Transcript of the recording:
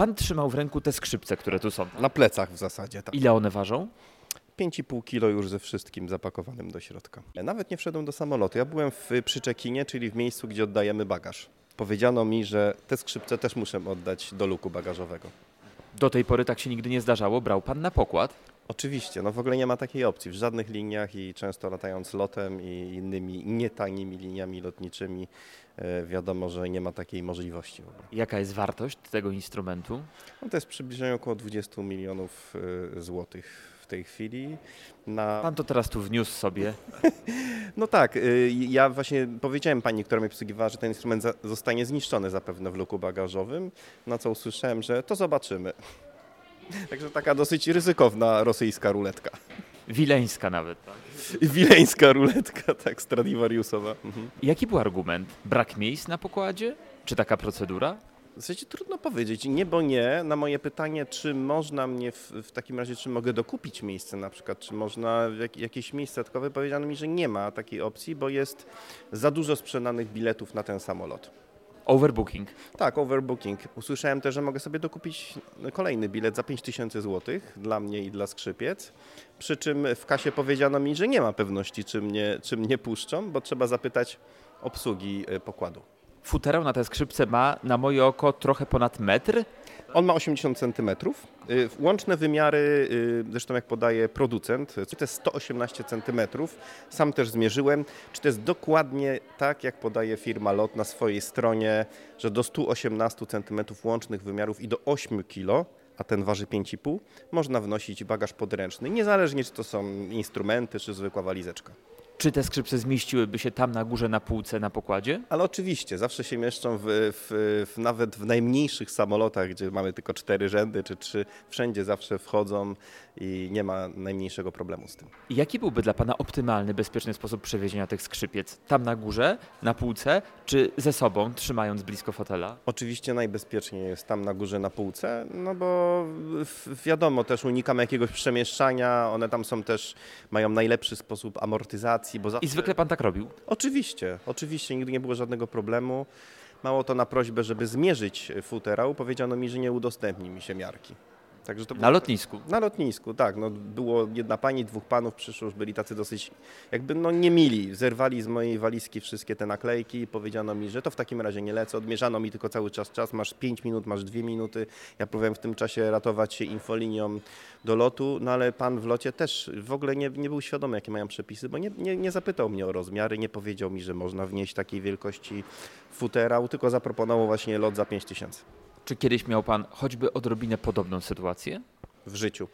Pan trzymał w ręku te skrzypce, które tu są. Na plecach w zasadzie, tak. Ile one ważą? 5,5 kilo już ze wszystkim zapakowanym do środka. Nawet nie wszedłem do samolotu. Ja byłem w, przy check-inie, czyli w miejscu, gdzie oddajemy bagaż. Powiedziano mi, że te skrzypce też muszę oddać do luku bagażowego. Do tej pory tak się nigdy nie zdarzało. Brał pan na pokład. Oczywiście, no w ogóle nie ma takiej opcji. W żadnych liniach i często latając lotem i innymi nietanimi liniami lotniczymi e, wiadomo, że nie ma takiej możliwości w ogóle. Jaka jest wartość tego instrumentu? No to jest przybliżenie około 20 milionów e, złotych tej chwili. Na... Pan to teraz tu wniósł sobie. No tak, y, ja właśnie powiedziałem pani, która mnie obsługiwała, że ten instrument zostanie zniszczony zapewne w luku bagażowym, na co usłyszałem, że to zobaczymy. Także taka dosyć ryzykowna rosyjska ruletka. Wileńska nawet. Tak? Wileńska ruletka, tak, Stradivariusowa. Mhm. Jaki był argument? Brak miejsc na pokładzie? Czy taka procedura? W zasadzie trudno powiedzieć, nie bo nie. Na moje pytanie, czy można mnie w, w takim razie, czy mogę dokupić miejsce na przykład, czy można jak, jakieś miejsce dodatkowe, powiedziano mi, że nie ma takiej opcji, bo jest za dużo sprzedanych biletów na ten samolot. Overbooking. Tak, overbooking. Usłyszałem też, że mogę sobie dokupić kolejny bilet za 5000 zł dla mnie i dla skrzypiec. Przy czym w kasie powiedziano mi, że nie ma pewności, czy mnie, czy mnie puszczą, bo trzeba zapytać obsługi y, pokładu. Futerał na te skrzypce ma na moje oko trochę ponad metr. On ma 80 cm. Y, Łączne wymiary, y, zresztą jak podaje producent, to jest 118 cm. Sam też zmierzyłem. Czy to jest dokładnie tak, jak podaje firma LOT na swojej stronie, że do 118 cm łącznych wymiarów i do 8 kg, a ten waży 5,5, można wnosić bagaż podręczny, niezależnie czy to są instrumenty, czy zwykła walizeczka. Czy te skrzypce zmieściłyby się tam na górze na półce na pokładzie? Ale oczywiście, zawsze się mieszczą w, w, w nawet w najmniejszych samolotach, gdzie mamy tylko cztery rzędy czy trzy, wszędzie zawsze wchodzą i nie ma najmniejszego problemu z tym. Jaki byłby dla Pana optymalny, bezpieczny sposób przewiezienia tych skrzypiec? Tam na górze, na półce, czy ze sobą, trzymając blisko fotela? Oczywiście najbezpieczniej jest tam na górze na półce, no bo wiadomo, też unikamy jakiegoś przemieszczania, one tam są też, mają najlepszy sposób amortyzacji, bo zawsze... I zwykle Pan tak robił. Oczywiście, oczywiście, nigdy nie było żadnego problemu. Mało to na prośbę, żeby zmierzyć futerał, powiedziano mi, że nie udostępni mi się miarki. To było- Na lotnisku. Na lotnisku, tak. No, było jedna pani, dwóch panów przyszło, już byli tacy dosyć jakby no niemili. Zerwali z mojej walizki wszystkie te naklejki i powiedziano mi, że to w takim razie nie lecę. Odmierzano mi tylko cały czas czas. Masz 5 minut, masz 2 minuty. Ja próbowałem w tym czasie ratować się infolinią do lotu, no ale pan w locie też w ogóle nie, nie był świadomy, jakie mają przepisy, bo nie, nie, nie zapytał mnie o rozmiary, nie powiedział mi, że można wnieść takiej wielkości futerał, tylko zaproponował właśnie lot za 5000 Czy kiedyś miał Pan choćby odrobinę podobną sytuację? w życiu.